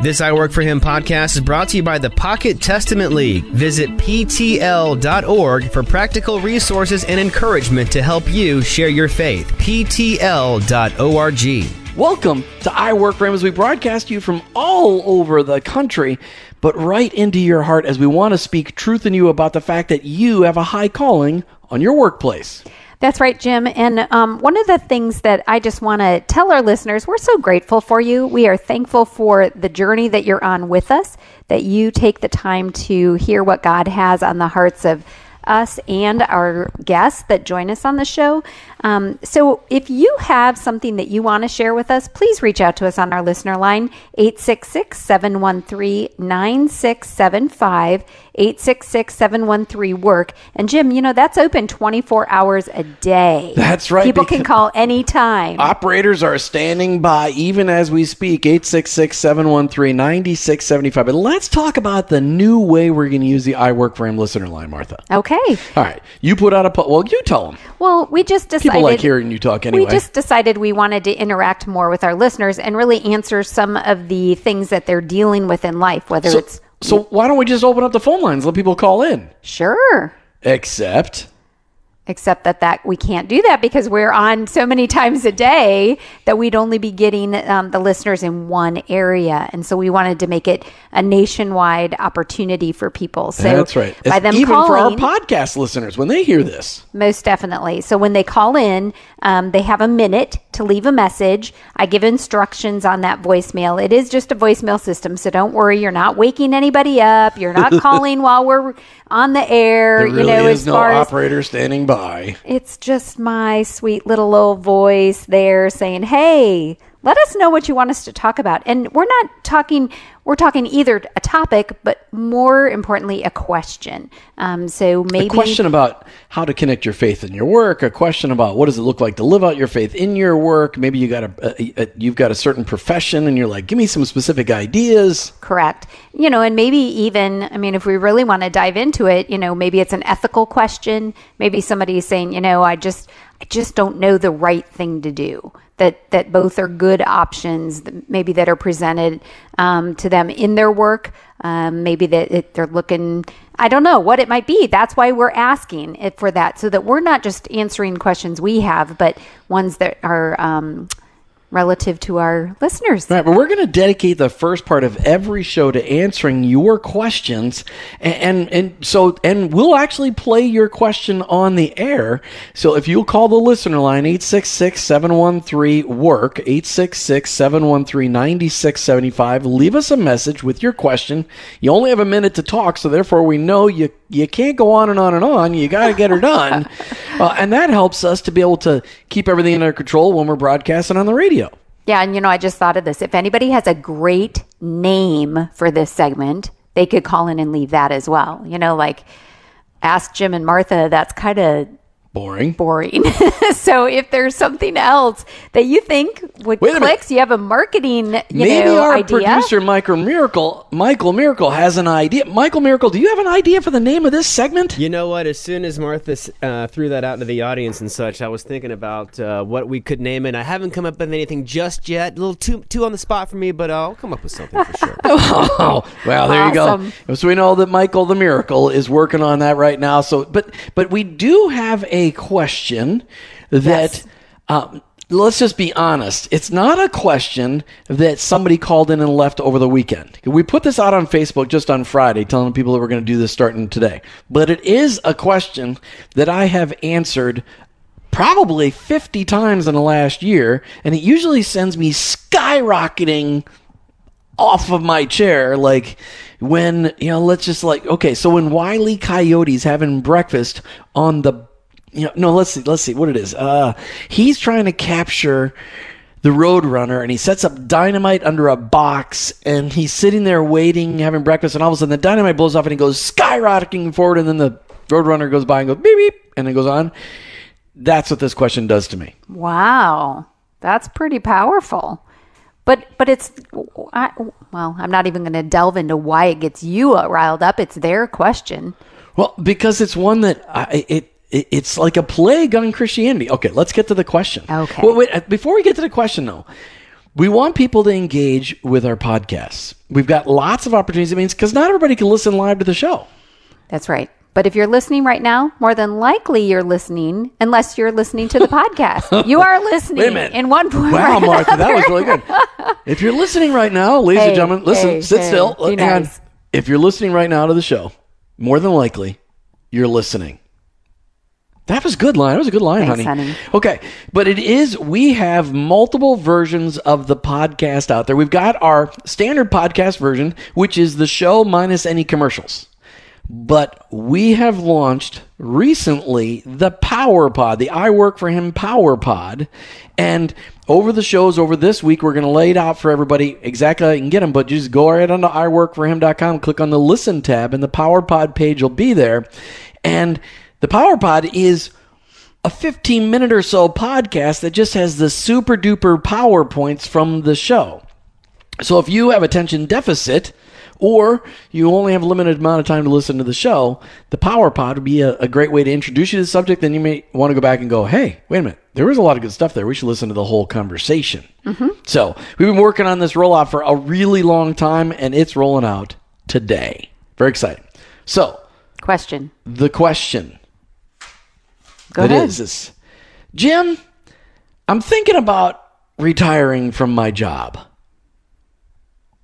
This I Work For Him podcast is brought to you by the Pocket Testament League. Visit PTL.org for practical resources and encouragement to help you share your faith. PTL.org. Welcome to I Work For Him as we broadcast you from all over the country, but right into your heart as we want to speak truth in you about the fact that you have a high calling on your workplace. That's right, Jim. And um, one of the things that I just want to tell our listeners, we're so grateful for you. We are thankful for the journey that you're on with us, that you take the time to hear what God has on the hearts of us and our guests that join us on the show. Um, so if you have something that you want to share with us, please reach out to us on our listener line, 866 713 9675, 866 713 WORK. And Jim, you know, that's open 24 hours a day. That's right. People can call anytime. Operators are standing by even as we speak, 866 713 9675. And let's talk about the new way we're going to use the I Work For Him listener line, Martha. Okay. All right. You put out a, po- well, you tell them. Well, we just decided. People like hearing you talk anyway. We just decided we wanted to interact more with our listeners and really answer some of the things that they're dealing with in life, whether so, it's. so why don't we just open up the phone lines, let people call in? Sure. Except. Except that, that we can't do that because we're on so many times a day that we'd only be getting um, the listeners in one area, and so we wanted to make it a nationwide opportunity for people. So That's right. By them even calling, for our podcast listeners when they hear this. Most definitely. So when they call in, um, they have a minute to leave a message. I give instructions on that voicemail. It is just a voicemail system, so don't worry. You're not waking anybody up. You're not calling while we're on the air. Really you know, is as no far as operator standing by. It's just my sweet little old voice there saying, "Hey, let us know what you want us to talk about." And we're not talking. We're talking either a topic, but more importantly, a question. Um, so maybe A question about how to connect your faith in your work. A question about what does it look like to live out your faith in your work. Maybe you got a, a, a you've got a certain profession, and you're like, give me some specific ideas. Correct. You know, and maybe even, I mean, if we really want to dive into it, you know, maybe it's an ethical question. Maybe somebody is saying, you know, I just, I just don't know the right thing to do. That that both are good options, maybe that are presented um, to them in their work. Um, maybe that it, they're looking. I don't know what it might be. That's why we're asking it for that, so that we're not just answering questions we have, but ones that are um, relative to our listeners. Right, but we're going to dedicate the first part of every show to answering your questions, and, and and so and we'll actually play your question on the air. So if you'll call the listener line 866-713 work 866-713-9675, leave us a message with your question. You only have a minute to talk, so therefore we know you you can't go on and on and on. You got to get her done, uh, and that helps us to be able to keep everything under control when we're broadcasting on the radio. Yeah, and you know, I just thought of this. If anybody has a great name for this segment, they could call in and leave that as well. You know, like Ask Jim and Martha, that's kind of Boring. boring. so if there's something else that you think would Wait a minute. clicks, you have a marketing, you Maybe know, our idea. producer Michael Miracle, Michael Miracle has an idea. Michael Miracle, do you have an idea for the name of this segment? You know what? As soon as Martha uh, threw that out into the audience and such, I was thinking about uh, what we could name it. I haven't come up with anything just yet. A little too too on the spot for me, but I'll come up with something for sure. Oh, well, there Awesome. you go. So we know that Michael the Miracle is working on that right now. So, but but we do have a question that. Yes. Um, Let's just be honest. It's not a question that somebody called in and left over the weekend. We put this out on Facebook just on Friday, telling people that we're going to do this starting today. But it is a question that I have answered probably 50 times in the last year, and it usually sends me skyrocketing off of my chair like when you know let's just like okay so when wiley coyote's having breakfast on the you know no let's see let's see what it is uh he's trying to capture the roadrunner and he sets up dynamite under a box and he's sitting there waiting having breakfast and all of a sudden the dynamite blows off and he goes skyrocketing forward and then the roadrunner goes by and goes beep beep and it goes on that's what this question does to me Wow, that's pretty powerful. But but it's I, well, I'm not even going to delve into why it gets you riled up. It's their question. Well, because it's one that I, it, it it's like a plague on Christianity. Okay, let's get to the question. Okay. Well, wait, before we get to the question though, We want people to engage with our podcasts. We've got lots of opportunities. It means because not everybody can listen live to the show. That's right. But if you're listening right now, more than likely you're listening, unless you're listening to the podcast. You are listening Wait a minute. in one point. Wow, Martha, that was really good. If you're listening right now, ladies and gentlemen, listen, hey, sit hey, still. on. nice. If you're listening right now to the show, more than likely, you're listening. That was good line. That was a good line, Thanks, honey. honey. Okay, but it is. We have multiple versions of the podcast out there. We've got our standard podcast version, which is the show minus any commercials. But we have launched recently the Power Pod, the I Work for Him Power Pod. And over the shows over this week, we're going to lay it out for everybody exactly how you can get them. But just go right onto iworkforhim.com, click on the Listen tab, and the Power Pod page will be there. And the Power Pod is a 15 minute or so podcast that just has the super duper PowerPoints from the show. So if you have attention deficit or you only have a limited amount of time to listen to the show, the Power Pod would be a, a great way to introduce you to the subject. Then you may want to go back and go, hey, wait a minute, there was a lot of good stuff there. We should listen to the whole conversation. Mm-hmm. So we've been working on this rollout for a really long time, and it's rolling out today. Very exciting. So Question. the question Go that ahead. is is, Jim, I'm thinking about retiring from my job.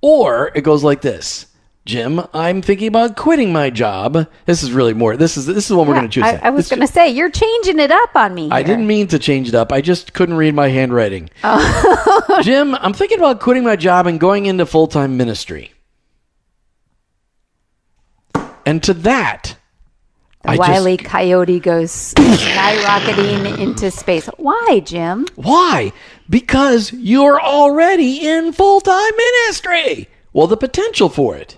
Or it goes like this. Jim, I'm thinking about quitting my job. This is really more. This is this is what we're going to choose. I, I was going to say you're changing it up on me. I didn't mean to change it up. I just couldn't read my handwriting. Oh. Jim, I'm thinking about quitting my job and going into full time ministry. And to that, The I just- wily coyote goes skyrocketing into space. Why, Jim? Why? Because you're already in full time ministry. Well, the potential for it.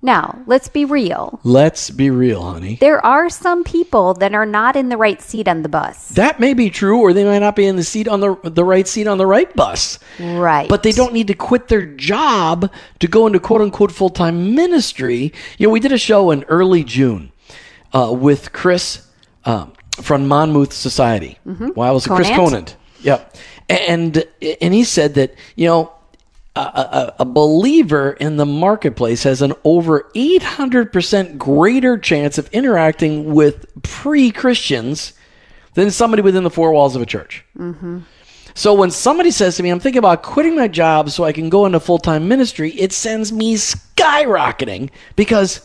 Now, let's be real. Let's be real, honey. There are some people that are not in the right seat on the bus. That may be true, or they might not be in the seat on the the right seat on the right bus. Right. But they don't need to quit their job to go into quote unquote full time ministry. You know, we did a show in early June uh, with Chris um, from Monmouth Society. Wow, it was Chris Conant? Yep. And and he said that you know a, a, a believer in the marketplace has an over 800% greater chance of interacting with pre Christians than somebody within the four walls of a church. So when somebody says to me, I'm thinking about quitting my job so I can go into full time ministry, it sends me skyrocketing because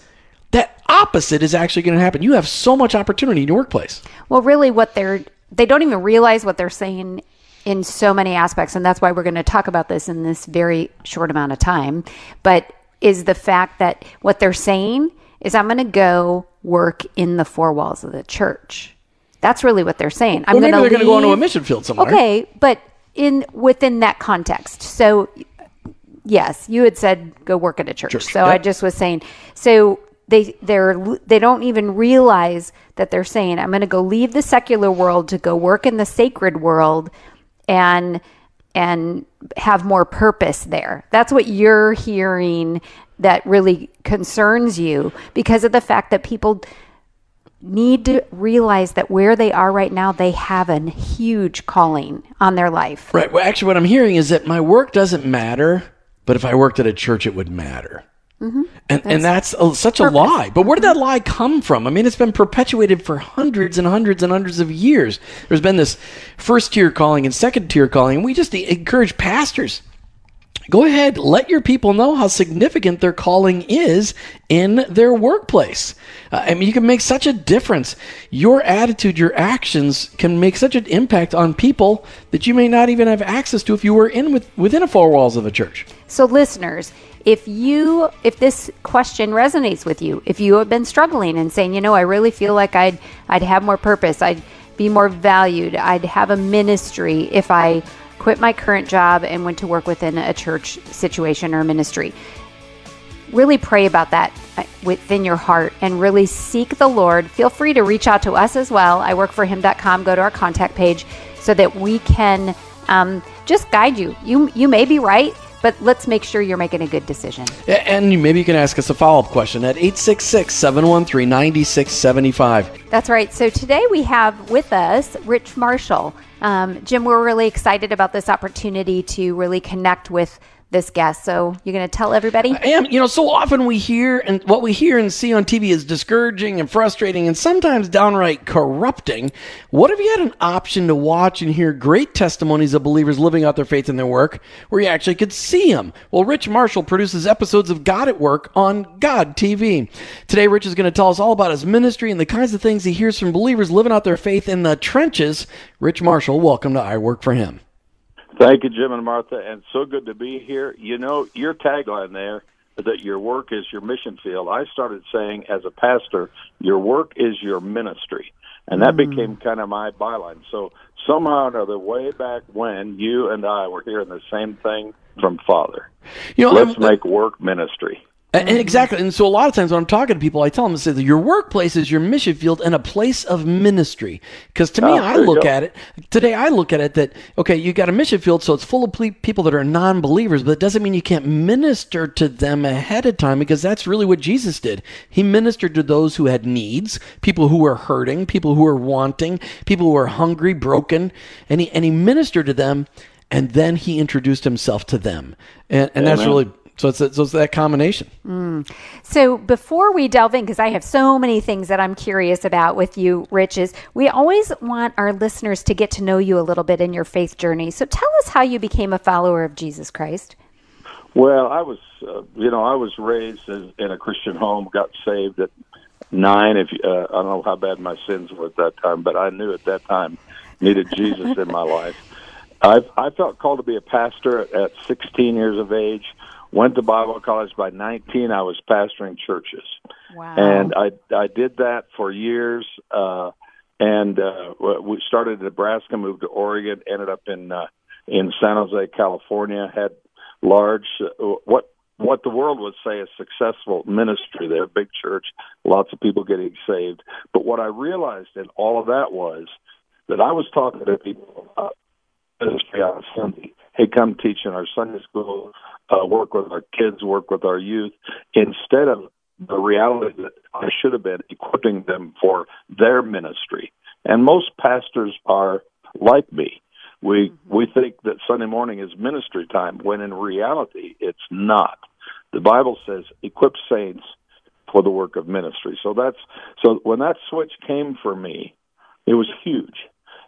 that opposite is actually going to happen. You have so much opportunity in your workplace. Well, really, what they're they don't even realize what they're saying in so many aspects, and that's why we're going to talk about this in this very short amount of time. But is the fact that what they're saying is, I'm going to go work in the four walls of the church. That's really what they're saying. I'm Well, maybe gonna they're going to go into a mission field somewhere. Okay, but in within that context. So yes, you had said go work at a church. Church, So I just was saying so they they're they don't even realize that they're saying I'm going to go leave the secular world to go work in the sacred world and and have more purpose there. That's what you're hearing that really concerns you because of the fact that people need to realize that where they are right now, they have a huge calling on their life. Right. Well, actually, what I'm hearing is that my work doesn't matter, but if I worked at a church, it would matter. Mm-hmm. And and that's a, such a lie. But where did that lie come from? I mean, it's been perpetuated for hundreds and hundreds and hundreds of years. There's been this first tier calling and second tier calling, and we just encourage pastors. Go ahead, let your people know how significant their calling is in their workplace. Uh, I mean, you can make such a difference. Your attitude, your actions can make such an impact on people that you may not even have access to if you were in with, within the four walls of a church. So listeners, if you if this question resonates with you, if you have been struggling and saying, you know, I really feel like I'd I'd have more purpose, I'd be more valued, I'd have a ministry if I quit my current job and went to work within a church situation or ministry. Really pray about that uh, within your heart and really seek the Lord. Feel free to reach out to us as well. I work for him.com. Go to our contact page so that we can um, just guide you. You you may be right, but let's make sure you're making a good decision. And maybe you can ask us a follow up question at 866 713 9675. That's right. So today we have with us Rich Marshall. Um, Jim, we're really excited about this opportunity to really connect with this guest. So you're going to tell everybody? I am. You know, so often we hear and what we hear and see on TV is discouraging and frustrating and sometimes downright corrupting. What if you had an option to watch and hear great testimonies of believers living out their faith in their work where you actually could see them? Well, Rich Marshall produces episodes of God at Work on God TV. Today, Rich is going to tell us all about his ministry and the kinds of things he hears from believers living out their faith in the trenches. Rich Marshall, welcome to I Work for Him. Thank you, Jim and Martha, and so good to be here. You know, your tagline there that your work is your mission field. I started saying as a pastor, your work is your ministry. And that mm. became kind of my byline. So somehow or another, way back when you and I were hearing the same thing from Father. You know, let's I'm, make work ministry. And, and, exactly, and so a lot of times when I'm talking to people, I tell them to say that your workplace is your mission field and a place of ministry. Because to me, oh, I look at it today. I look at it that okay, you got a mission field, so it's full of people that are non-believers, but it doesn't mean you can't minister to them ahead of time because that's really what Jesus did. He ministered to those who had needs, people who were hurting, people who were wanting, people who were hungry, broken, and he and he ministered to them, and then he introduced himself to them, and and that's really so it's, so it's that combination. Mm. So before we delve in, because I have so many things that I'm curious about with you, Rich, is we always want our listeners to get to know you a little bit in your faith journey. So tell us how you became a follower of Jesus Christ. Well, I was, uh, you know, I was raised in a Christian home, got saved at nine. If uh, I don't know how bad my sins were at that time, but I knew at that time needed Jesus in my life. I I felt called to be a pastor at 16 years of age went to Bible college. By 19, I was pastoring churches. Wow. And I I did that for years. Uh, and uh, we started in Nebraska, moved to Oregon, ended up in uh, in San Jose, California. Had large uh, what what the world would say a successful ministry there, big church, lots of people getting saved. But what I realized in all of that was that I was talking to people about ministry on Sunday. Hey, come teach in our Sunday school uh, work with our kids, work with our youth, instead of the reality that I should have been equipping them for their ministry. And most pastors are like me. We mm-hmm. we think that Sunday morning is ministry time when in reality it's not. The Bible says equip saints for the work of ministry. So that's so when that switch came for me, it was huge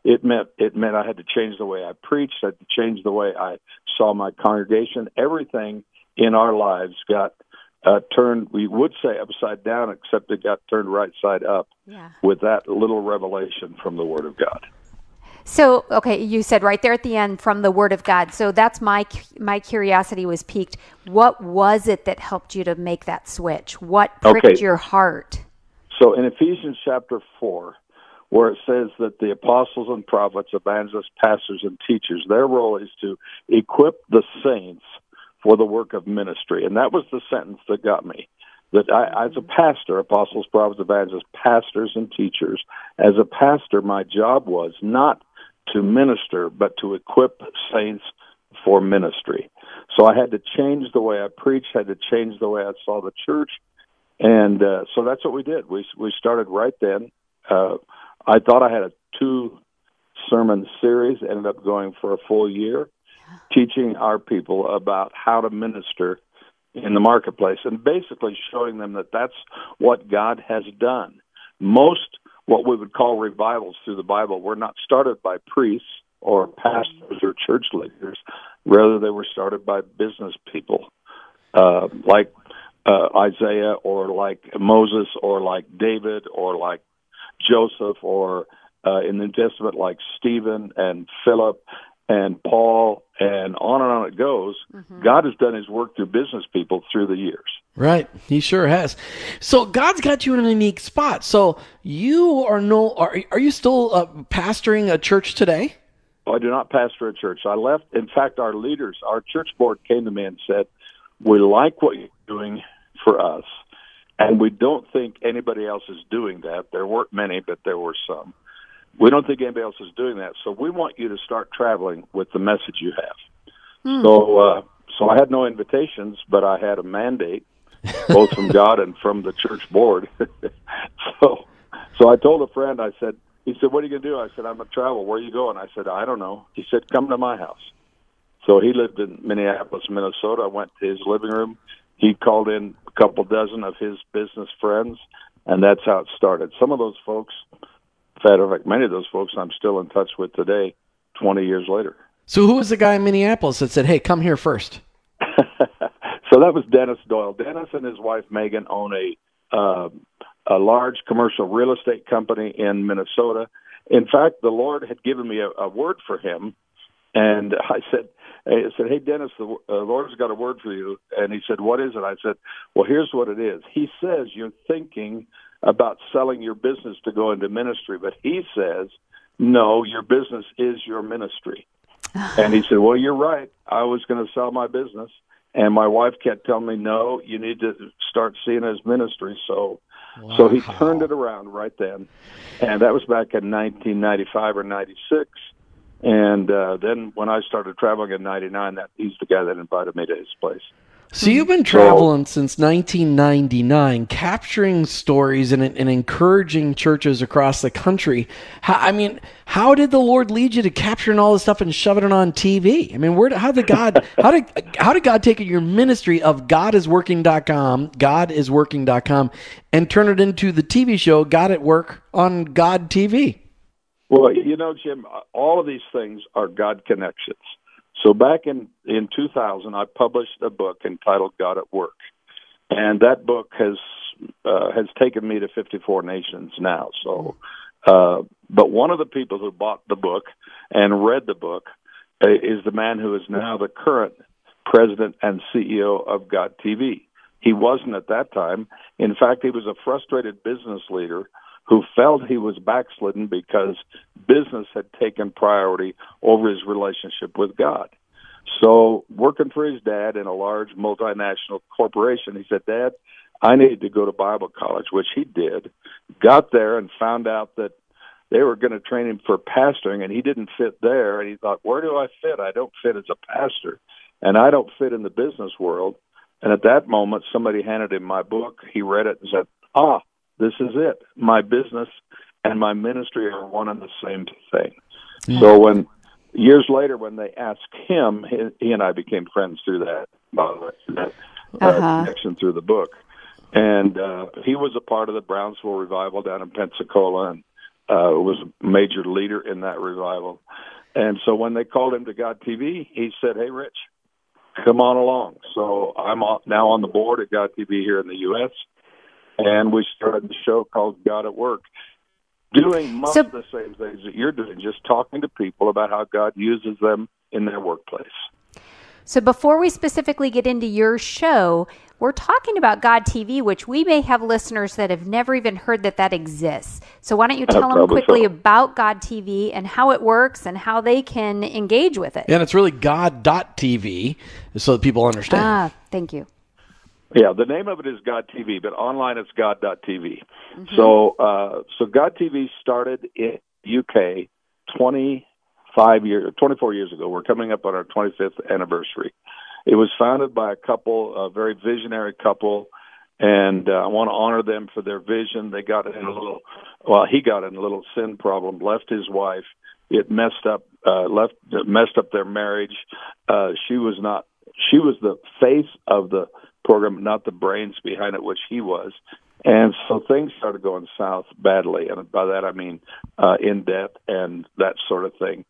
it meant it meant I had to change the way I preached, I had to change the way I saw my congregation. Everything in our lives got uh, turned. We would say upside down, except it got turned right side up yeah. with that little revelation from the Word of God. So, okay, you said right there at the end from the Word of God. So that's my my curiosity was piqued. What was it that helped you to make that switch? What pricked okay. your heart? So in Ephesians chapter four, where it says that the apostles and prophets, evangelists, pastors, and teachers, their role is to equip the saints for the work of ministry. And that was the sentence that got me. That I, as a pastor, apostles, prophets, evangelists, pastors, and teachers, as a pastor, my job was not to minister, but to equip saints for ministry. So I had to change the way I preached, had to change the way I saw the church, and uh, so that's what we did. We we started right then. Uh, I thought I had a two sermon series, ended up going for a full year, teaching our people about how to minister in the marketplace and basically showing them that that's what God has done. Most what we would call revivals through the Bible were not started by priests or pastors or church leaders. Rather, they were started by business people, uh, like uh, Isaiah or like Moses or like David or like Joseph or uh, in the New Testament like Stephen and Philip and Paul and on and on it goes. Mm-hmm. God has done his work through business people through the years. Right. He sure has. So God's got you in a unique spot. So you are no are are you still uh, pastoring a church today? I do not pastor a church. I left. In fact, our leaders, our church board came to me and said, "We like what you're doing for us. And we don't think anybody else is doing that. There weren't many, but there were some. We don't think anybody else is doing that. So we want you to start traveling with the message you have. Hmm. So, uh, so I had no invitations, but I had a mandate, both from God and from the church board. so, so I told a friend. I said, he said, "What are you gonna do?" I said, "I'm gonna travel. Where are you going?" I said, "I don't know." He said, "Come to my house." So he lived in Minneapolis, Minnesota. I went to his living room. He called in a couple dozen of his business friends, and that's how it started. Some of those folks, in fact, many of those folks, I'm still in touch with today, 20 years later. So who was the guy in Minneapolis that said, "Hey, come here first? so that was Dennis Doyle. Dennis and his wife Megan own a uh, a large commercial real estate company in Minnesota. In fact, the Lord had given me a, a word for him, and I said, I said, "Hey, Dennis, the uh, Lord's got a word for you." And he said, "What is it?" I said, "Well, here's what it is. He says you're thinking about selling your business to go into ministry, but he says." No, your business is your ministry. and he said, Well, you're right. I was going to sell my business. And my wife kept telling me, No, you need to start seeing it as ministry. So wow. so he turned it around right then. And that was back in 1995 or 96. And uh, then when I started traveling in '99, that he's the guy that invited me to his place. So you've been traveling so, since 1999, capturing stories and, and encouraging churches across the country. How, I mean, how did the Lord lead you to capturing all this stuff and shoving it on TV? I mean, where how did God how did how did God take your ministry of godisworking.com, godisworking.com and turn it into the TV show God at Work on God TV? Well, you know, Jim, all of these things are God connections. So back in in 2000, I published a book entitled God at Work, and that book has uh, has taken me to 54 nations now. So, uh, but one of the people who bought the book and read the book uh, is the man who is now the current president and CEO of God TV. He wasn't at that time. In fact, he was a frustrated business leader who felt he was backslidden because business had taken priority over his relationship with God. So, working for his dad in a large multinational corporation, he said, Dad, I need to go to Bible college, which he did. Got there and found out that they were going to train him for pastoring, and he didn't fit there. And he thought, Where do I fit? I don't fit as a pastor, and I don't fit in the business world. And at that moment, somebody handed him my book. He read it and said, Ah, this is it. My business and my ministry are one and the same thing. Mm-hmm. So when years later, when they asked him, he, he and I became friends through that, that uh, uh-huh. connection through the book. And uh, he was a part of the Brownsville revival down in Pensacola, and uh, was a major leader in that revival. And so when they called him to God TV, he said, "Hey, Rich, come on along." So I'm now on the board at God TV here in the U.S and we started the show called God at Work, doing most so, of the same things that you're doing, just talking to people about how God uses them in their workplace. So before we specifically get into your show, we're talking about God TV, which we may have listeners that have never even heard that that exists. So why don't you tell them quickly so. about God TV and how it works and how they can engage with it? And it's really God.tv so that people understand. Ah, thank you. Yeah, the name of it is God TV, but online it's God.tv. Mm-hmm. So, uh, so God TV started in UK 25 years, 24 years ago. We're coming up on our 25th anniversary. It was founded by a couple, a very visionary couple, and uh, I want to honor them for their vision. They got in a little, well, he got in a little sin problem, left his wife. It messed up, uh, left, messed up their marriage. Uh, she was not, she was the face of the program, not the brains behind it, which he was. And so things started going south badly, and by that I mean uh, in debt and that sort of thing.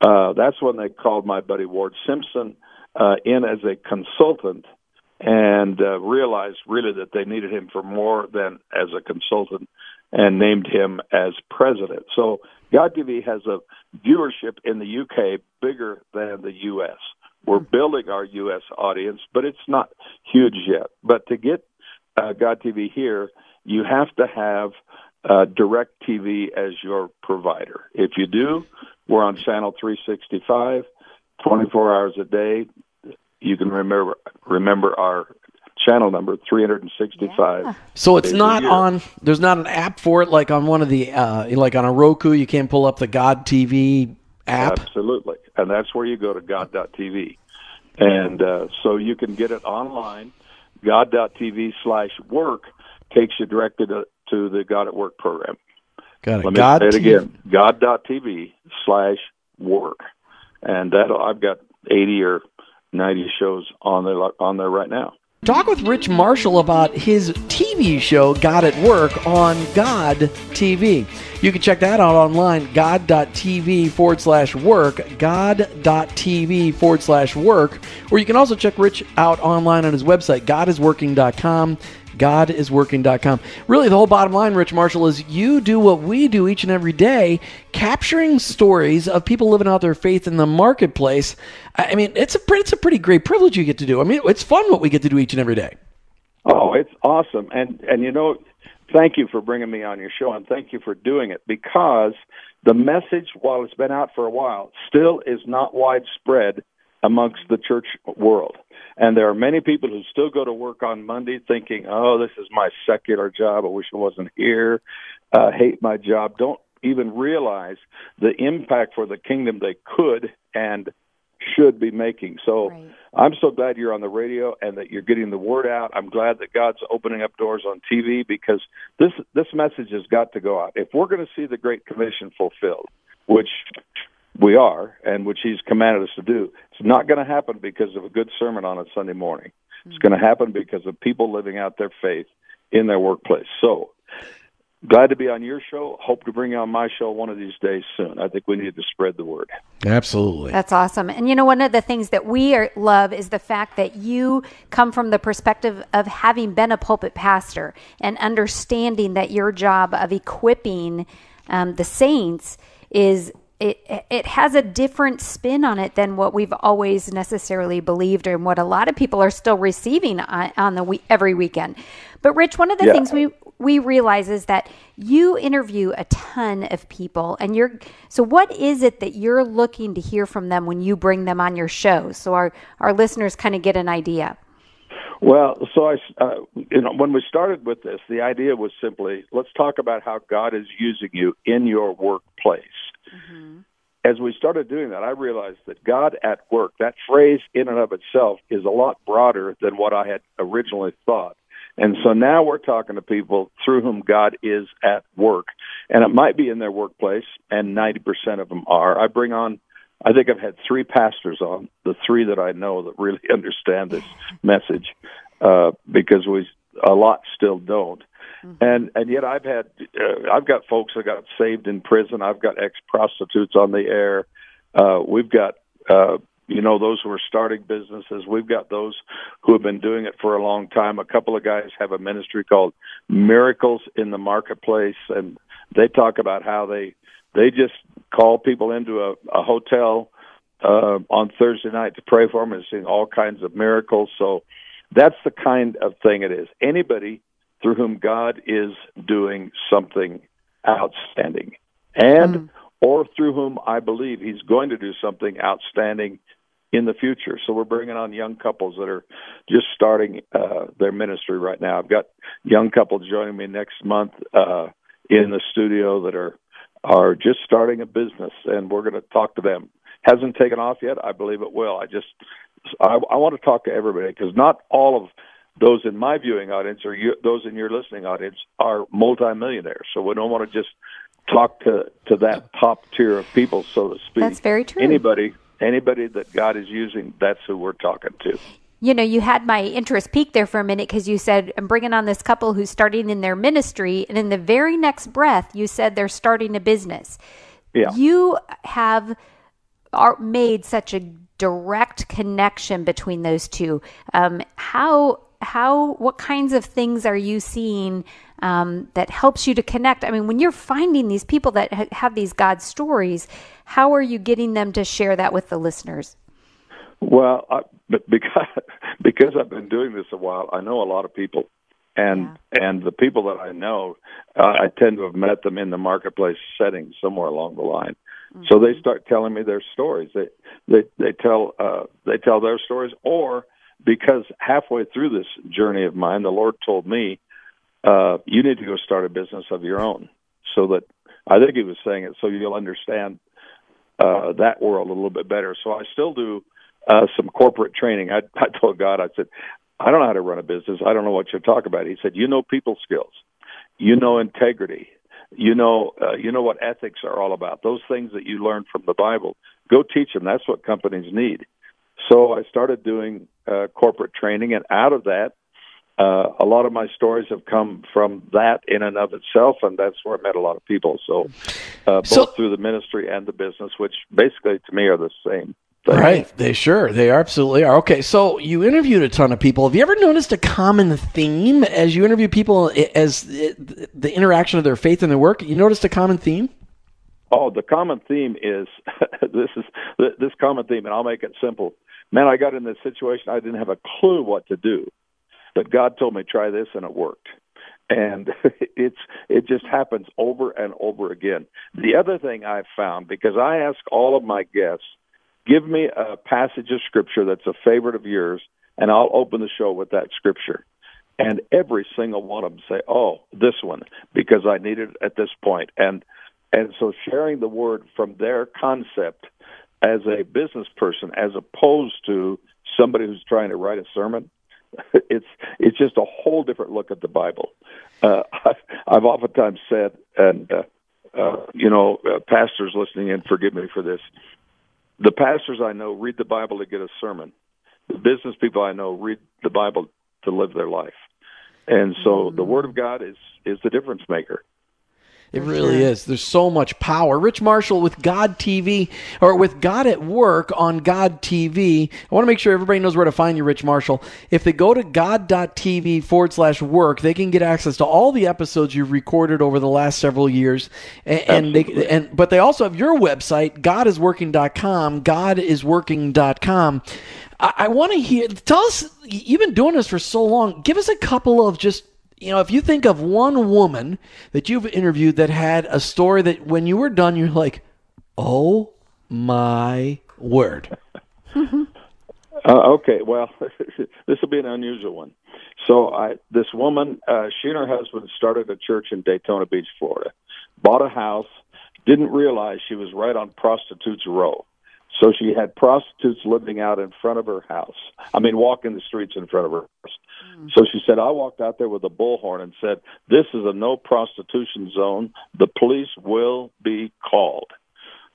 Uh, that's when they called my buddy Ward Simpson uh, in as a consultant and uh, realized really that they needed him for more than as a consultant and named him as president. So God TV has a viewership in the UK bigger than the U.S. We're building our U.S. audience, but it's not huge yet. But to get uh, God TV here, you have to have uh, Direct TV as your provider. If you do, we're on channel 365, 24 hours a day. You can remember remember our channel number 365 yeah. so it's not on there's not an app for it like on one of the uh, like on a roku you can't pull up the god tv app absolutely and that's where you go to God.tv. And uh, so you can get it online. God.tv slash work takes you directly to, to the God at Work program. Got it. Let me God say it again. God.tv slash work. And that I've got 80 or 90 shows on there, on there right now. Talk with Rich Marshall about his TV show, God at Work, on God TV. You can check that out online, god.tv forward slash work, god.tv forward slash work, or you can also check Rich out online on his website, godisworking.com, godisworking.com. Really, the whole bottom line, Rich Marshall, is you do what we do each and every day, capturing stories of people living out their faith in the marketplace. I mean, it's a pretty, it's a pretty great privilege you get to do. I mean, it's fun what we get to do each and every day. Oh, it's awesome. And and you know, thank you for bringing me on your show and thank you for doing it because the message while it's been out for a while still is not widespread amongst the church world. And there are many people who still go to work on Monday thinking, "Oh, this is my secular job. I wish I wasn't here. Uh hate my job." Don't even realize the impact for the kingdom they could and should be making. So Right. I'm so glad you're on the radio and that you're getting the word out. I'm glad that God's opening up doors on TV because this this message has got to go out. If we're going to see the Great Commission fulfilled, which we are, and which He's commanded us to do, not going to happen because of a good sermon on a Sunday morning. It's going to happen because of people living out their faith in their workplace. So glad to be on your show. Hope to bring you on my show one of these days soon. I think we need to spread the word. Absolutely. That's awesome. And you know, one of the things that we are, love is the fact that you come from the perspective of having been a pulpit pastor and understanding that your job of equipping um, the saints is. It, it has a different spin on it than what we've always necessarily believed and what a lot of people are still receiving on, on the we- every weekend. But Rich, one of the Yeah. things we we realize is that you interview a ton of people and you're so what is it that you're looking to hear from them when you bring them on your show so our our listeners kind of get an idea Well, so I, uh, you know, when we started with this, the idea was simply let's talk about how God is using you in your workplace. As we started doing that, I realized that God at work, that phrase in and of itself is a lot broader than what I had originally thought. And so now we're talking to people through whom God is at work. And it might be in their workplace, and 90% of them are. I bring on, I think I've had three pastors on, the three that I know that really understand this message, uh, because we, a lot still don't. And and yet I've had uh, I've got folks that got saved in prison. I've got ex prostitutes on the air. Uh, we've got uh, you know those who are starting businesses. We've got those who have been doing it for a long time. A couple of guys have a ministry called Miracles in the Marketplace, and they talk about how they they just call people into a, a hotel uh, on Thursday night to pray for them and seeing all kinds of miracles. So that's the kind of thing it is. Anybody through whom God is doing something outstanding and or through whom I believe he's going to do something outstanding in the future. So we're bringing on young couples that are just starting uh, their ministry right now. I've got young couples joining me next month uh, in the studio that are are just starting a business, and we're going to talk to them. Hasn't taken off yet. I believe it will. I just I, I want to talk to everybody because not all of those in my viewing audience or you, those in your listening audience are multimillionaires. So we don't want to just talk to to that top tier of people, so to speak. That's very true. Anybody anybody that God is using, that's who we're talking to. you know you had my interest peaked there for a minute because you said i'm bringing on this couple who's starting in their ministry and in the very next breath you said they're starting a business Yeah. you have are made such a direct connection between those two um, how how what kinds of things are you seeing um, that helps you to connect? I mean when you're finding these people that ha- have these god stories how are you getting them to share that with the listeners? Well, I, because because I've been doing this a while, I know a lot of people, and and the people that I know, uh, I tend to have met them in the marketplace setting somewhere along the line. So they start telling me their stories. They they they tell uh, they tell their stories, or because halfway through this journey of mine, the Lord told me, uh, "You need to go start a business of your own." So that I think He was saying it so you'll understand uh, that world a little bit better. So I still do uh, some corporate training. I, I told God, I said, I don't know how to run a business. I don't know what you're talking about. He said, you know people skills, you know integrity, you know uh, you know what ethics are all about. Those things that you learn from the Bible, go teach them. That's what companies need. So I started doing uh, corporate training, and out of that, uh, a lot of my stories have come from that in and of itself, and that's where I met a lot of people. So, uh, both so, through the ministry and the business, which basically to me are the same. Thing. Right, they sure they absolutely are. Okay, so you interviewed a ton of people. Have you ever noticed a common theme as you interview people as the interaction of their faith and their work? You noticed a common theme? Oh, the common theme is this is this common theme, and I'll make it simple. Man, I got in this situation. I didn't have a clue what to do but God told me try this and it worked. And it's it just happens over and over again. The other thing I've found because I ask all of my guests, give me a passage of scripture that's a favorite of yours, and I'll open the show with that scripture. And every single one of them say, "Oh, this one," because I need it at this point. And and so sharing the word from their concept as a business person, as opposed to somebody who's trying to write a sermon, it's it's just a whole different look at the Bible. Uh, I've, I've oftentimes said, and uh, uh, you know, uh, pastors listening in, forgive me for this. The pastors I know read the Bible to get a sermon. The business people I know read the Bible to live their life, and so mm-hmm. the Word of God is is the difference maker. It really sure. is. There's so much power. Rich Marshall with God TV or with God at Work on God TV. I want to make sure everybody knows where to find you, Rich Marshall. If they go to god.tv forward slash work, they can get access to all the episodes you've recorded over the last several years. And, and they and but they also have your website, godisworking.com, godisworking.com. I, I want to hear tell us you've been doing this for so long. Give us a couple of just you know, if you think of one woman that you've interviewed that had a story that when you were done, you're like, oh my word. uh, okay, well, this will be an unusual one. So, I this woman, uh, she and her husband started a church in Daytona Beach, Florida. Bought a house, didn't realize she was right on Prostitutes Row. So she had prostitutes living out in front of her house. I mean, walking the streets in front of her house. Mm. So she said, I walked out there with a bullhorn and said, This is a no prostitution zone. The police will be called.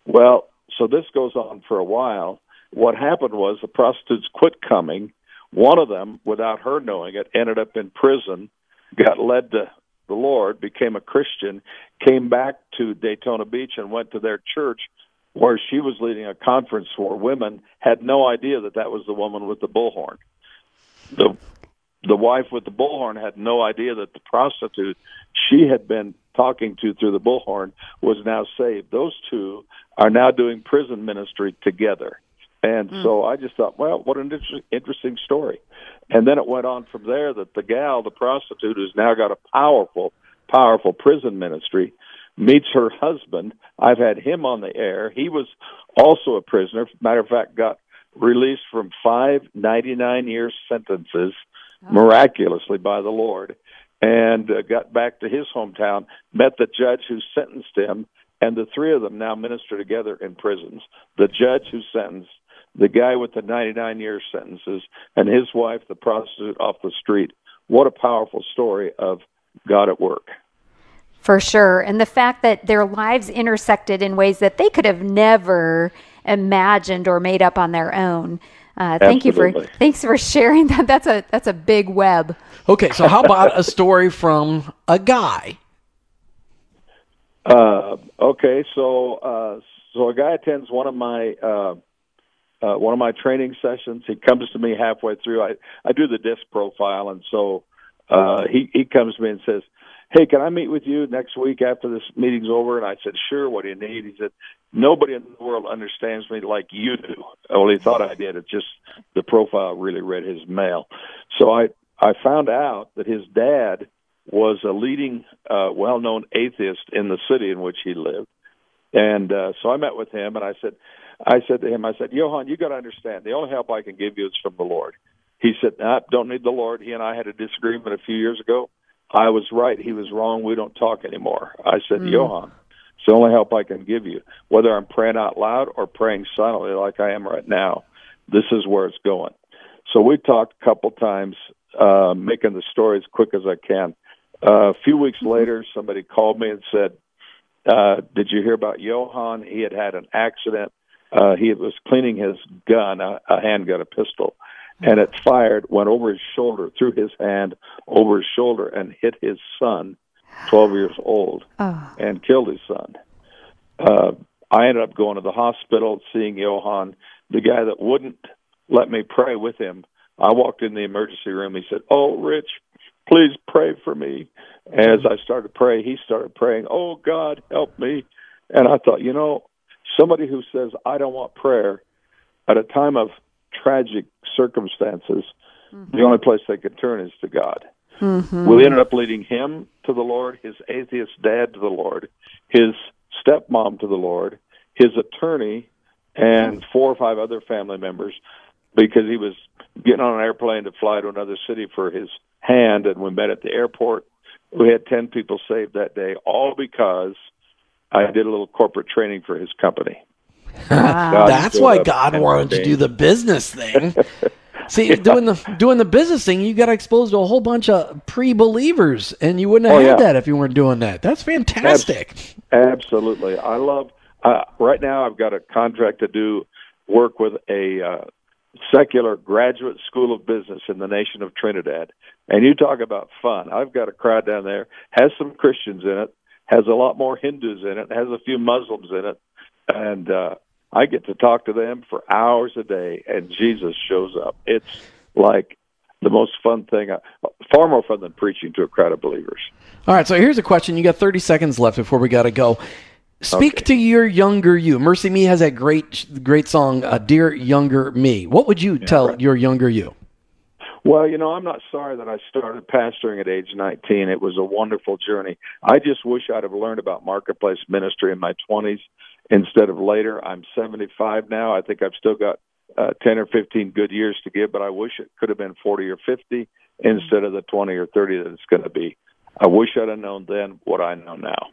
Well, so this goes on for a while. What happened was the prostitutes quit coming. One of them, without her knowing it, ended up in prison, got led to the Lord, became a Christian, came back to Daytona Beach and went to their church where she was leading a conference for women, had no idea that that was the woman with the bullhorn. The the wife with the bullhorn had no idea that the prostitute she had been talking to through the bullhorn was now saved. Those two are now doing prison ministry together. And mm. so I just thought, well, what an inter- interesting story. And then it went on from there that the gal, the prostitute, who's now got a powerful, powerful prison ministry, meets her husband. I've had him on the air. He was also a prisoner. Matter of fact, got released from five 99 year sentences oh. miraculously by the Lord and uh, got back to his hometown, met the judge who sentenced him, and the three of them now minister together in prisons. The judge who sentenced, the guy with the 99 year sentences, and his wife, the prostitute off the street. What a powerful story of God at work. For sure. And the fact that their lives intersected in ways that they could have never imagined or made up on their own. Uh, thank you for thanks for sharing that. That's a that's a big web. Okay, so how about a story from a guy? Uh, okay, so uh, so a guy attends one of my uh, uh, one of my training sessions. He comes to me halfway through. I I do the disc profile, and so uh, he he comes to me and says, hey, can I meet with you next week after this meeting's over? And I said, sure. What do you need? He said, nobody in the world understands me like you do. Well, he thought I did. It's just the profile really read his mail. So I I found out that his dad was a leading, uh, well-known atheist in the city in which he lived, and uh, so I met with him and I said, I said to him, I said, Johan, you got to understand, the only help I can give you is from the Lord. He said, nah, don't need the Lord. He and I had a disagreement a few years ago. I was right, he was wrong, we don't talk anymore. I said, mm. Johan, it's the only help I can give you, whether I'm praying out loud or praying silently like I am right now. this is where it's going. So we talked a couple times, uh, making the story as quick as I can. Uh, a few weeks later, somebody called me and said, uh, "Did you hear about Johan? He had had an accident. Uh, he was cleaning his gun, a, a handgun, a pistol, and it fired, went over his shoulder, through his hand, over his shoulder, and hit his son, 12 years old, Oh. and killed his son. Uh, I ended up going to the hospital, seeing Johan, the guy that wouldn't let me pray with him. I walked in the emergency room. He said, "Oh, Rich, please pray for me." As I started praying, he started praying, "Oh God, help me!" And I thought, you know, somebody who says, "I don't want prayer," at a time of tragic circumstances, the mm-hmm. only place they could turn is to God. Mm-hmm. We ended up leading him to the Lord, his atheist dad to the Lord, his stepmom to the Lord, his attorney, and mm-hmm. four or five other family members because he was getting on an airplane to fly to another city for his hand, and we met at the airport. We had 10 people saved that day, all because I did a little corporate training for his company. God That's why God and wanted to do the business thing. See, doing the doing the business thing, you got exposed to a whole bunch of pre-believers, and you wouldn't have Oh, had yeah. that if you weren't doing that. That's fantastic. Absolutely. I love, uh, right now I've got a contract to do work with a uh, secular graduate school of business in the nation of Trinidad. And you talk about fun. I've got a crowd down there, has some Christians in it, has a lot more Hindus in it, has a few Muslims in it. And, uh, I get to talk to them for hours a day, and Jesus shows up. It's like the most fun thing, uh, far more fun than preaching to a crowd of believers. All right, so here's a question. You got 30 seconds left before we got to go. Speak Okay. to your younger you. MercyMe has that great great song, uh, "Dear Younger Me." What would you tell right. your younger you? Well, you know, I'm not sorry that I started pastoring at age 19. It was a wonderful journey. I just wish I'd have learned about marketplace ministry in my 20s instead of later. I'm 75 now. I think I've still got uh, 10 or 15 good years to give, but I wish it could have been 40 or 50 instead of the 20 or 30 that it's going to be. I wish I'd have known then what I know now.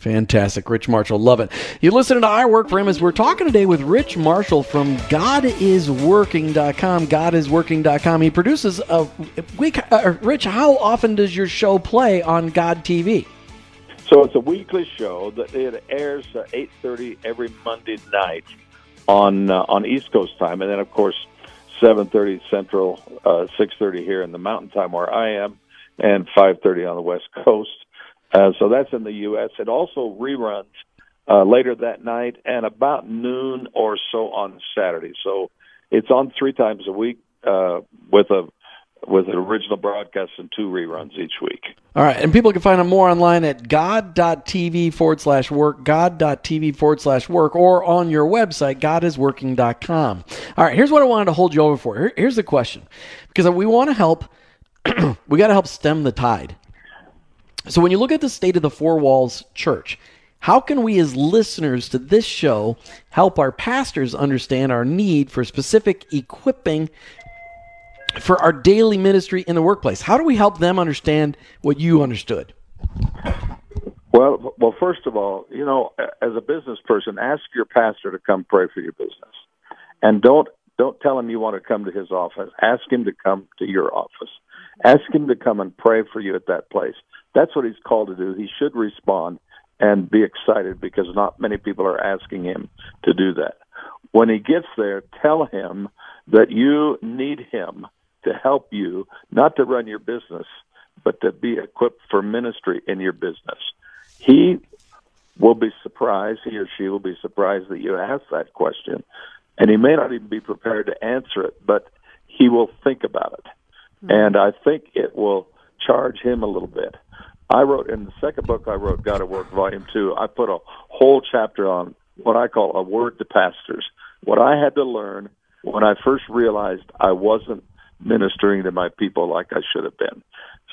Fantastic. Rich Marshall. Love it. You listen to I Work for Him as we're talking today with Rich Marshall from GodIsWorking.com. GodIsWorking.com. He produces a week. Uh, Rich, how often does your show play on God TV? So it's a weekly show that it airs at 8:30 every Monday night on uh, on East Coast time, and then of course 7:30 Central, uh, 6:30 here in the Mountain Time where I am, and 5:30 on the West Coast. Uh, so that's in the U.S. It also reruns uh, later that night and about noon or so on Saturday. So it's on three times a week uh, with a with an original broadcast and two reruns each week. All right, and people can find out more online at god.tv forward slash work, god.tv forward slash work, or on your website, godisworking.com. All right, here's what I wanted to hold you over for. Here- here's the question because we want to help, we got to help stem the tide. So when you look at the state of the Four Walls Church, how can we as listeners to this show help our pastors understand our need for specific equipping for our daily ministry in the workplace? How do we help them understand what you understood? Well, well, first of all, you know, as a business person, ask your pastor to come pray for your business, and don't don't tell him you want to come to his office. Ask him to come to your office. Ask him to come and pray for you at that place. That's what he's called to do. He should respond and be excited because not many people are asking him to do that. When he gets there, tell him that you need him to help you, not to run your business, but to be equipped for ministry in your business. He will be surprised, he or she will be surprised that you asked that question, and he may not even be prepared to answer it, but he will think about it. Hmm. And I think it will charge him a little bit. I wrote in the second book I wrote, God at Work, Volume 2, I put a whole chapter on what I call a word to pastors. What I had to learn when I first realized I wasn't ministering to my people like I should have been.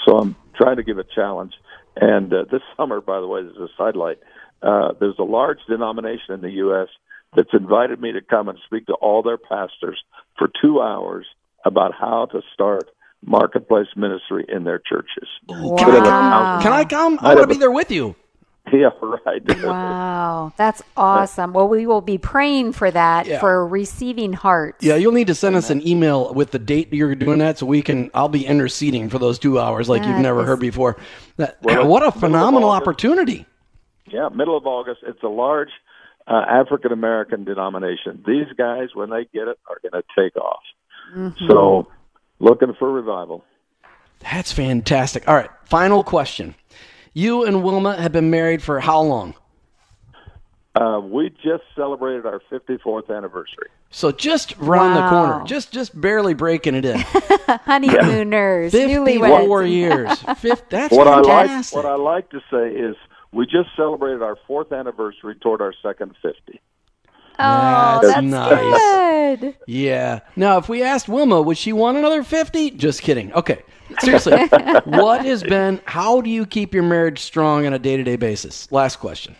So I'm trying to give a challenge. And uh, this summer, by the way, this is a sidelight. Uh, there's a large denomination in the U.S. that's invited me to come and speak to all their pastors for two hours about how to start marketplace ministry in their churches. Can I come? Can I come? I want to be there with you. Yeah, right. Wow, that's awesome. Well, we will be praying for that Yeah. for receiving hearts. Yeah, you'll need to send us an email with the date you're doing that, so we can. I'll be interceding for those two hours like you've never is- heard before. That, Well, what a phenomenal opportunity! Yeah, middle of August. It's a large uh, African American denomination. These guys, when they get it, are going to take off. So, looking for revival. That's fantastic. All right, final question. You and Wilma have been married for how long? Uh, we just celebrated our 54th anniversary. So just round the corner, just just barely breaking it in. Honeymooners, Fifty-four newlyweds. years. Fif- that's What I like, what I like to say is, we just celebrated our fourth anniversary toward our second 50. Oh, That's that's nice. good. Yeah. Now, if we asked Wilma, would she want another 50? Just kidding. Okay. Seriously, what has been, how do you keep your marriage strong on a day to day basis? Last question.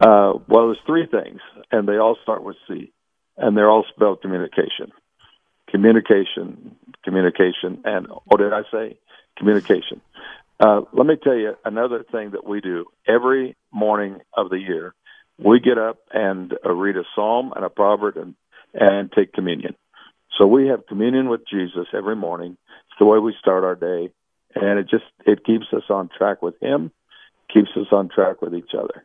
Uh, well, there's three things, and they all start with C, and they're all spelled communication. Communication, communication, and what did I say? Communication. Uh, let me tell you another thing that we do every morning of the year. We get up and uh, read a psalm and a proverb and, and take communion. So we have communion with Jesus every morning. The way we start our day, and it just it keeps us on track with Him, keeps us on track with each other.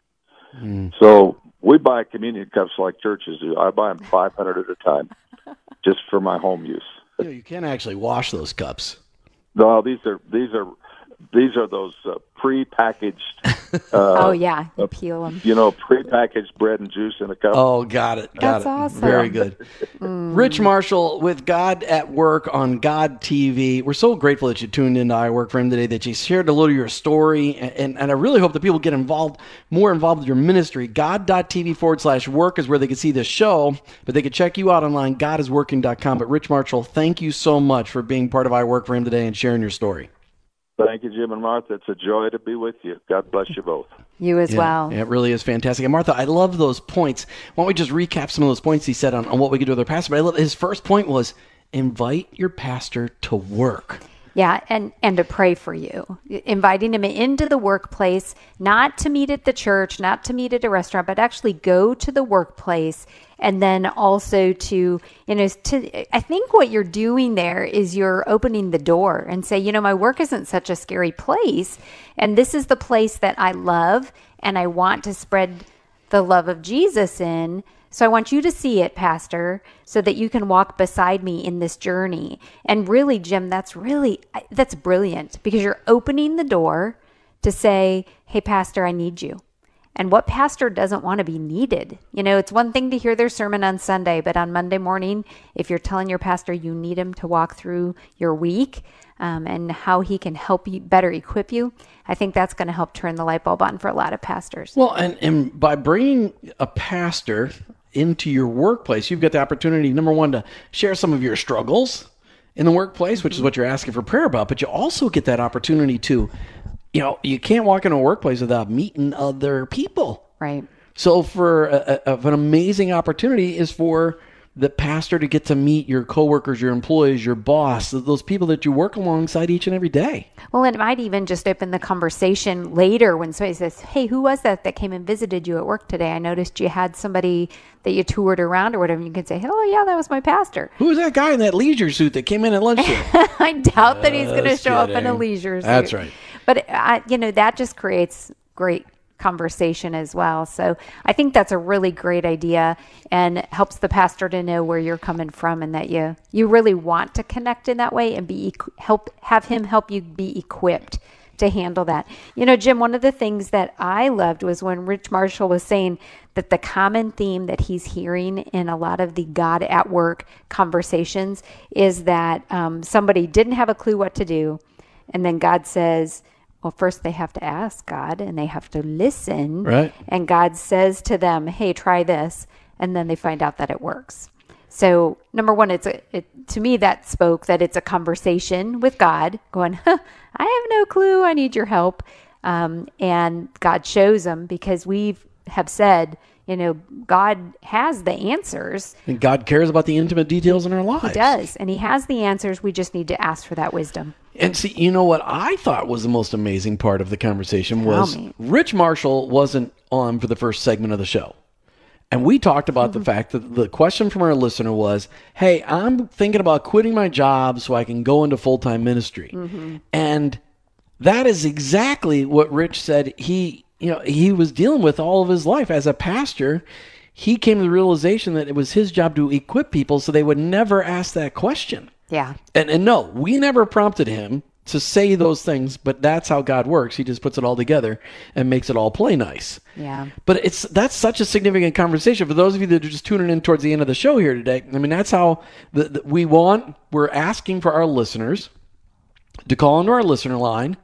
Mm. So we buy communion cups like churches do. I buy them 500 at a time, just for my home use. You, know, you can't actually wash those cups. No, these are these are these are those uh, pre-packaged, uh, oh yeah, you uh, peel them. you know, pre-packaged bread and juice in a cup. Oh, got it. Got That's it. awesome. Very good. Mm. Rich Marshall with God at Work on God TV. We're so grateful that you tuned into I Work for Him today, that you shared a little of your story. And, and, and I really hope that people get involved, more involved with your ministry. God.tv forward slash work is where they can see this show, but they can check you out online, godisworking.com. But Rich Marshall, thank you so much for being part of I Work for Him today and sharing your story. Thank you, Jim and Martha. It's a joy to be with you. God bless you both. You as well. Yeah, it really is fantastic. And Martha, I love those points. Why don't we just recap some of those points he said on, on what we could do with our pastor? But I love his first point was invite your pastor to work. Yeah, and and to pray for you, inviting him into the workplace, not to meet at the church, not to meet at a restaurant, but actually go to the workplace, and then also to you know to I think what you're doing there is you're opening the door and say, you know, my work isn't such a scary place, and this is the place that I love, and I want to spread the love of Jesus in. So I want you to see it, Pastor, so that you can walk beside me in this journey. And really, Jim, that's really that's brilliant because you're opening the door to say, "Hey, Pastor, I need you." And what pastor doesn't want to be needed? You know, it's one thing to hear their sermon on Sunday, but on Monday morning, if you're telling your pastor you need him to walk through your week um, and how he can help you better equip you, I think that's going to help turn the light bulb on for a lot of pastors. Well, and, and by bringing a pastor into your workplace, you've got the opportunity, number one, to share some of your struggles in the workplace, which is what you're asking for prayer about, but you also get that opportunity to, you know, you can't walk into a workplace without meeting other people. Right. So, for a, a, an amazing opportunity is for the pastor to get to meet your coworkers, your employees, your boss, those people that you work alongside each and every day. Well, it might even just open the conversation later when somebody says, Hey, who was that that came and visited you at work today? I noticed you had somebody that you toured around or whatever. And You can say, Oh, yeah, that was my pastor. Who was that guy in that leisure suit that came in at lunchtime? I doubt that he's going to Just show up in a leisure suit. That's right. But, I, you know, that just creates great conversation as well. So I think that's a really great idea and helps the pastor to know where you're coming from and that you you really want to connect in that way and be help have him help you be equipped to handle that. You know, Jim, one of the things that I loved was when Rich Marshall was saying that the common theme that he's hearing in a lot of the God at work conversations is that um, somebody didn't have a clue what to do. And then God says, well, first they have to ask God and they have to listen. Right. And God says to them, hey, try this. And then they find out that it works. So, number one, it's a, it, to me that spoke that it's a conversation with God going, huh, I have no clue. I need your help. Um, and God shows them because we have said, you know, God has the answers. And God cares about the intimate details in our lives. He does. And He has the answers. We just need to ask for that wisdom. And see, you know what I thought was the most amazing part of the conversation was. Rich Marshall wasn't on for the first segment of the show. And we talked about Mm-hmm. the fact that the question from our listener was, Hey, I'm thinking about quitting my job so I can go into full time ministry. Mm-hmm. And that is exactly what Rich said he you know he was dealing with all of his life as a pastor. He came to the realization that it was his job to equip people so they would never ask that question. Yeah. And and no, we never prompted him to say those things, but that's how God works. He just puts it all together and makes it all play nice. Yeah. But it's that's such a significant conversation for those of you that are just tuning in towards the end of the show here today. I mean, that's how the, the, we want. We're asking for our listeners to call into our listener line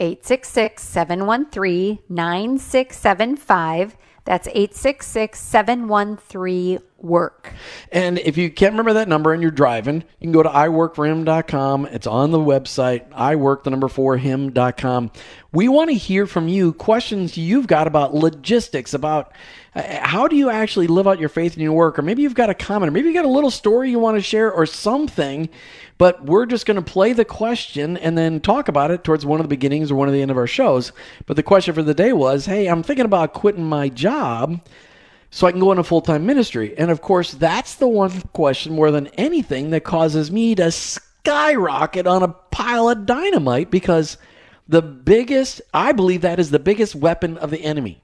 866 713 9675. That's 866 713 work. And if you can't remember that number and you're driving, you can go to iworkforhim.com. It's on the website, iwork, the number four, him.com. We want to hear from you questions you've got about logistics, about uh, how do you actually live out your faith in your work? Or maybe you've got a comment, or maybe you've got a little story you want to share or something, but we're just going to play the question and then talk about it towards one of the beginnings or one of the end of our shows. But the question for the day was, hey, I'm thinking about quitting my job so I can go into full time ministry. And of course, that's the one question more than anything that causes me to skyrocket on a pile of dynamite because the biggest, I believe that is the biggest weapon of the enemy.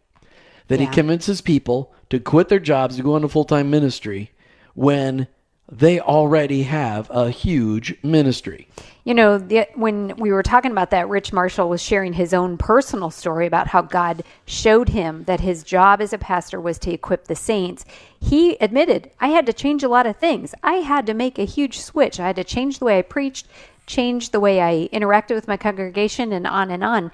That he convinces people to quit their jobs to go into full time ministry when they already have a huge ministry. You know, the, when we were talking about that, Rich Marshall was sharing his own personal story about how God showed him that his job as a pastor was to equip the saints. He admitted, I had to change a lot of things. I had to make a huge switch. I had to change the way I preached, change the way I interacted with my congregation, and on and on.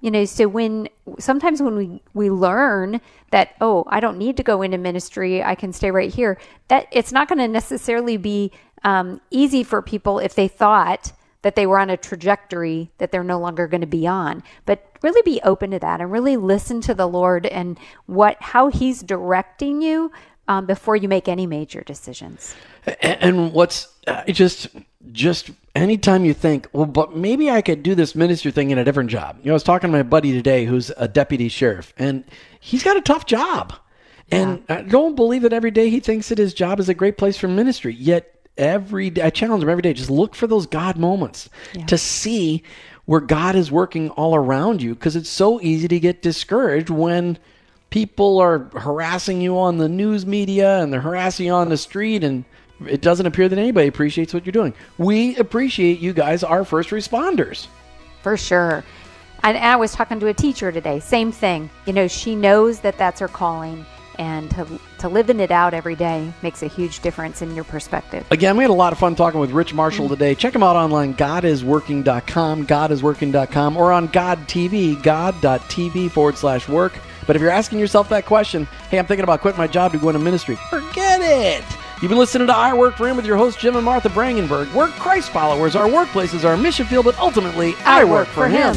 You know, so when sometimes when we we learn that oh, I don't need to go into ministry, I can stay right here. That it's not going to necessarily be um, easy for people if they thought that they were on a trajectory that they're no longer going to be on. But really be open to that and really listen to the Lord and what how He's directing you um, before you make any major decisions. A- And what's uh, just just anytime you think, well, but maybe I could do this ministry thing in a different job. You know, I was talking to my buddy today who's a deputy sheriff, and he's got a tough job. And I don't believe that every day he thinks that his job is a great place for ministry. Yet every day, I challenge them every day, just look for those God moments to see where God is working all around you because it's so easy to get discouraged when people are harassing you on the news media and they're harassing you on the street and it doesn't appear that anybody appreciates what you're doing. We appreciate you guys, our first responders. For sure. And I was talking to a teacher today, same thing. You know, she knows that that's her calling, and to, to living it out every day makes a huge difference in your perspective. Again, we had a lot of fun talking with Rich Marshall today. Check him out online, godisworking.com, godisworking.com, or on God TV, god.tv forward slash work. But if you're asking yourself that question, hey, I'm thinking about quitting my job to go into ministry, forget it. You've been listening to I Work for Him with your host, Jim and Martha Brangenberg. We're Christ followers. Our workplace is our mission field, but ultimately, I, work, for him.